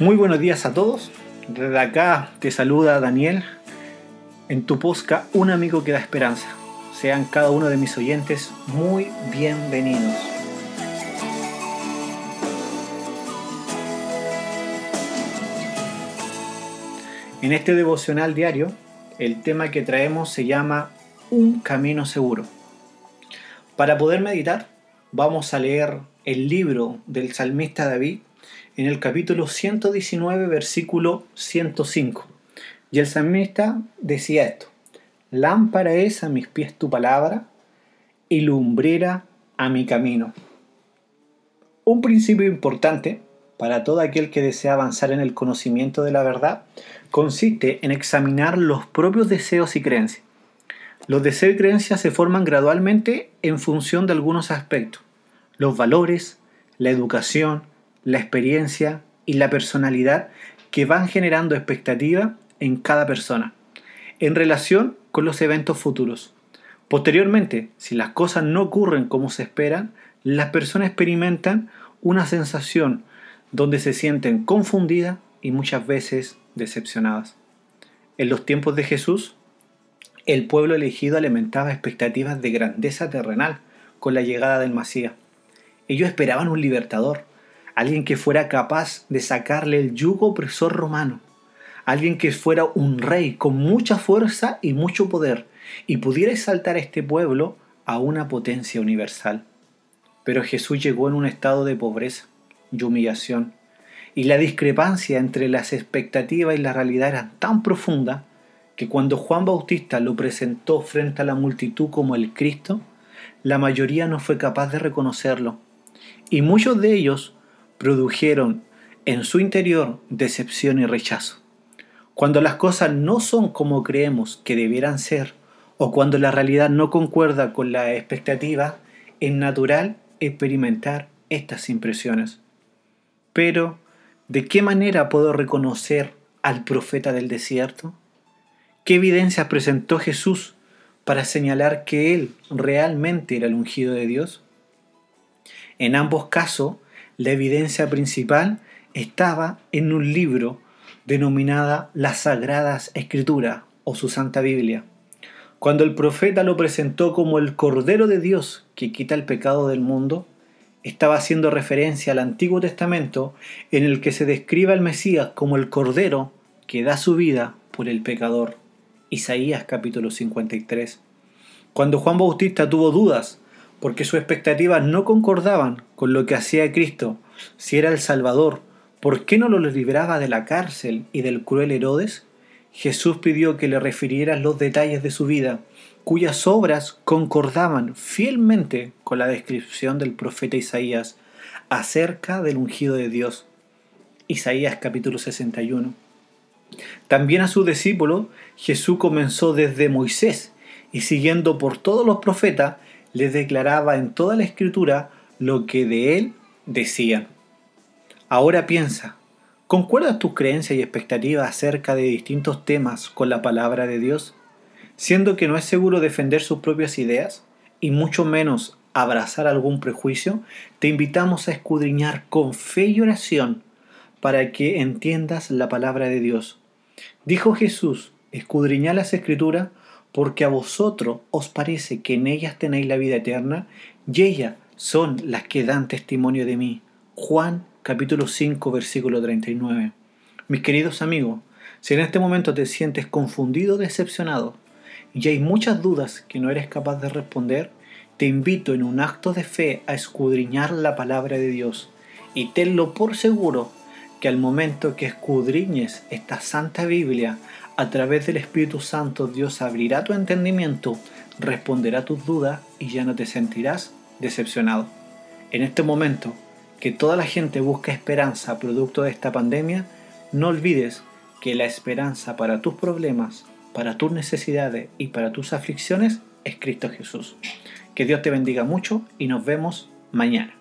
Muy buenos días a todos. Desde acá te saluda Daniel en tu posca Un amigo que da esperanza. Sean cada uno de mis oyentes muy bienvenidos. En este devocional diario, el tema que traemos se llama Un camino seguro. Para poder meditar, vamos a leer el libro del salmista David en el capítulo 119, versículo 105. Y el salmista decía esto, lámpara es a mis pies tu palabra y lumbrera a mi camino. Un principio importante para todo aquel que desea avanzar en el conocimiento de la verdad consiste en examinar los propios deseos y creencias. Los deseos y creencias se forman gradualmente en función de algunos aspectos. Los valores, la educación, la experiencia y la personalidad que van generando expectativa en cada persona, en relación con los eventos futuros. Posteriormente, si las cosas no ocurren como se esperan, las personas experimentan una sensación donde se sienten confundidas y muchas veces decepcionadas. En los tiempos de Jesús, el pueblo elegido alimentaba expectativas de grandeza terrenal con la llegada del Masías. Ellos esperaban un libertador, alguien que fuera capaz de sacarle el yugo opresor romano, alguien que fuera un rey con mucha fuerza y mucho poder y pudiera exaltar a este pueblo a una potencia universal. Pero Jesús llegó en un estado de pobreza y humillación, y la discrepancia entre las expectativas y la realidad era tan profunda que cuando Juan Bautista lo presentó frente a la multitud como el Cristo, la mayoría no fue capaz de reconocerlo, y muchos de ellos produjeron en su interior decepción y rechazo. Cuando las cosas no son como creemos que debieran ser, o cuando la realidad no concuerda con la expectativa, es natural experimentar estas impresiones. Pero, ¿de qué manera puedo reconocer al profeta del desierto? ¿Qué evidencias presentó Jesús para señalar que él realmente era el ungido de Dios? En ambos casos, la evidencia principal estaba en un libro denominada las Sagradas Escrituras o su Santa Biblia. Cuando el profeta lo presentó como el Cordero de Dios que quita el pecado del mundo, estaba haciendo referencia al Antiguo Testamento en el que se describe al Mesías como el Cordero que da su vida por el pecador. Isaías capítulo 53. Cuando Juan Bautista tuvo dudas porque sus expectativas no concordaban con lo que hacía Cristo. Si era el Salvador, ¿por qué no lo libraba de la cárcel y del cruel Herodes? Jesús pidió que le refirieran los detalles de su vida, cuyas obras concordaban fielmente con la descripción del profeta Isaías acerca del ungido de Dios. Isaías capítulo 61. También a su discípulo Jesús comenzó desde Moisés y siguiendo por todos los profetas, les declaraba en toda la escritura lo que de él decían. Ahora piensa, ¿concuerdas tus creencias y expectativas acerca de distintos temas con la palabra de Dios? Siendo que no es seguro defender sus propias ideas y mucho menos abrazar algún prejuicio, te invitamos a escudriñar con fe y oración para que entiendas la palabra de Dios. Dijo Jesús, escudriñad las escrituras porque a vosotros os parece que en ellas tenéis la vida eterna, y ellas son las que dan testimonio de mí. Juan capítulo 5 versículo 39. Mis queridos amigos, si en este momento te sientes confundido o decepcionado, y hay muchas dudas que no eres capaz de responder, te invito en un acto de fe a escudriñar la palabra de Dios y tenlo por seguro que al momento que escudriñes esta santa Biblia a través del Espíritu Santo Dios abrirá tu entendimiento, responderá tus dudas y ya no te sentirás decepcionado. En este momento que toda la gente busca esperanza producto de esta pandemia, no olvides que la esperanza para tus problemas, para tus necesidades y para tus aflicciones es Cristo Jesús. Que Dios te bendiga mucho y nos vemos mañana.